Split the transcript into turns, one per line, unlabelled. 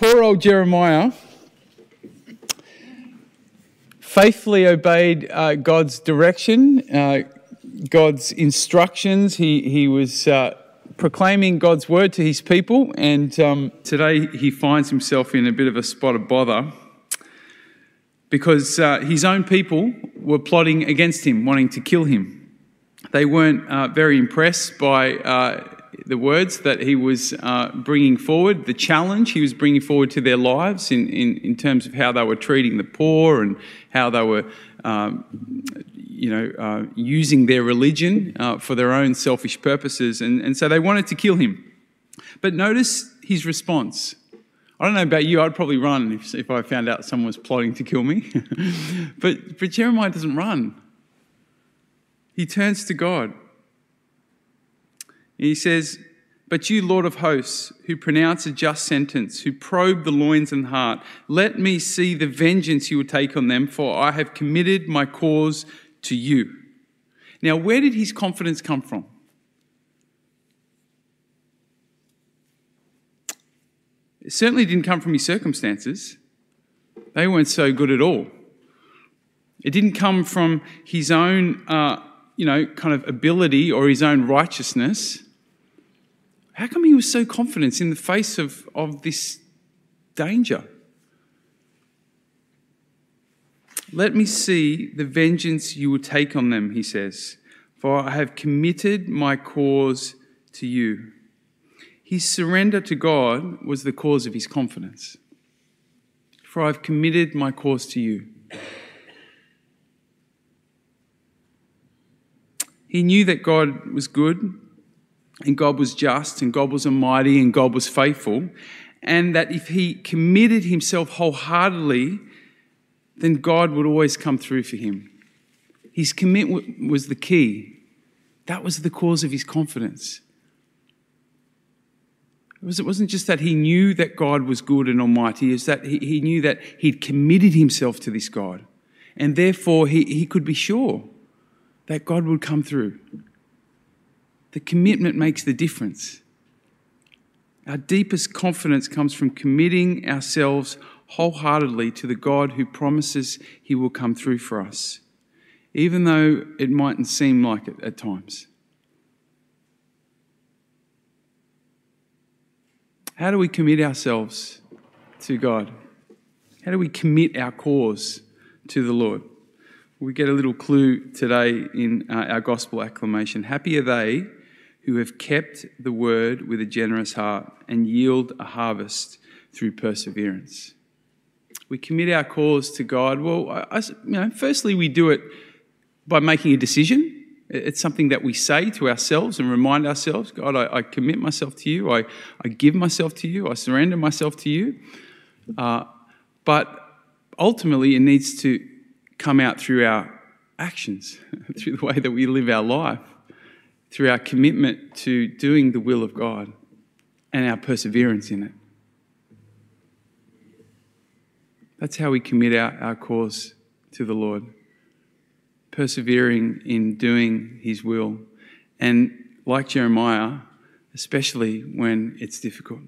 Poor old Jeremiah faithfully obeyed uh, God's direction, uh, God's instructions. He, he was uh, proclaiming God's word to his people, and um, today he finds himself in a bit of a spot of bother because uh, his own people were plotting against him, wanting to kill him. They weren't uh, very impressed by uh, the words that he was uh, bringing forward, the challenge he was bringing forward to their lives in, in, in terms of how they were treating the poor and how they were, um, you know, uh, using their religion uh, for their own selfish purposes. And, and so they wanted to kill him. But notice his response. I don't know about you, I'd probably run if, if I found out someone was plotting to kill me. but, but Jeremiah doesn't run. He turns to God. He says, But you, Lord of hosts, who pronounce a just sentence, who probe the loins and heart, let me see the vengeance you will take on them, for I have committed my cause to you. Now, where did his confidence come from? It certainly didn't come from his circumstances. They weren't so good at all. It didn't come from his own, uh, you know, kind of ability or his own righteousness. How come he was so confident in the face of, of this danger? Let me see the vengeance you will take on them, he says, for I have committed my cause to you. His surrender to God was the cause of his confidence. For I've committed my cause to you. He knew that God was good and God was just and God was almighty and God was faithful, and that if he committed himself wholeheartedly, then God would always come through for him. His commitment was the key. That was the cause of his confidence. It, was, wasn't just that he knew that God was good and almighty, it's that he, he knew that he'd committed himself to this God. And therefore, he, he could be sure that God would come through. The commitment makes the difference. Our deepest confidence comes from committing ourselves wholeheartedly to the God who promises he will come through for us, even though it mightn't seem like it at times. How do we commit ourselves to God? How do we commit our cause to the Lord? We get a little clue today in uh, our gospel acclamation. Happy are they who have kept the word with a generous heart and yield a harvest through perseverance. We commit our cause to God. Well, I, you know, firstly, we do it by making a decision it's something that we say to ourselves and remind ourselves God, I, I commit myself to you. I, I give myself to you. I surrender myself to you. Uh, but ultimately, it needs to come out through our actions, through the way that we live our life, through our commitment to doing the will of God and our perseverance in it. That's how we commit our, our cause to the Lord persevering in doing His will. And like Jeremiah, especially when it's difficult.